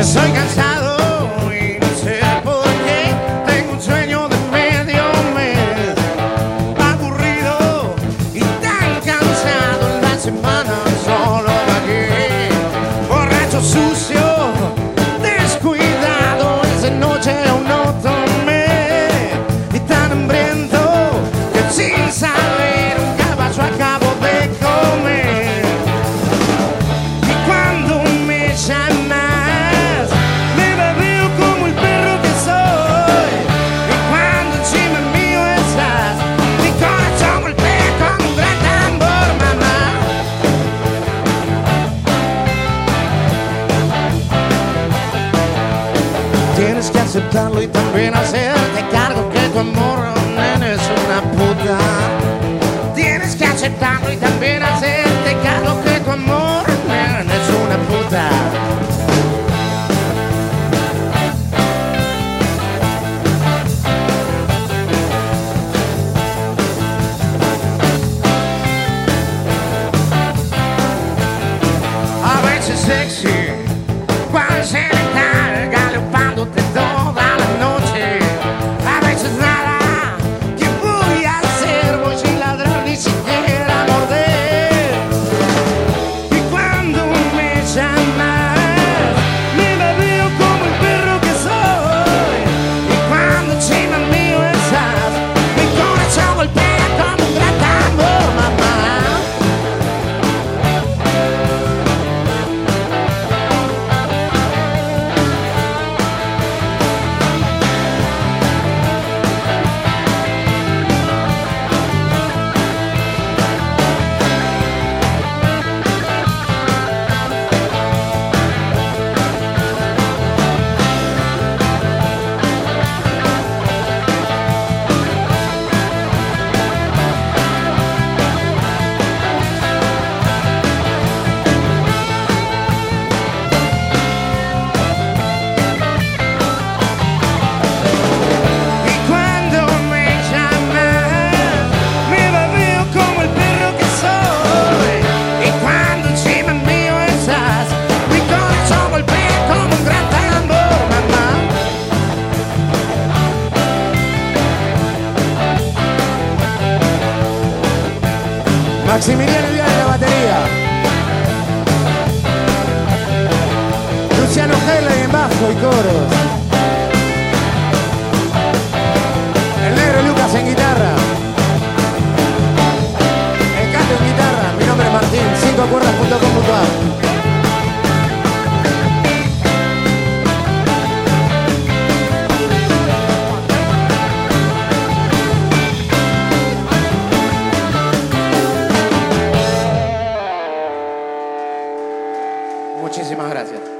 Estoy cansado. aceptarlo y también hacerte cargo que tu amor, nene, es una puta. Tienes que aceptarlo y también hacer Maximiliano Vial en la batería. Luciano Hela en bajo y coros. Muchísimas gracias.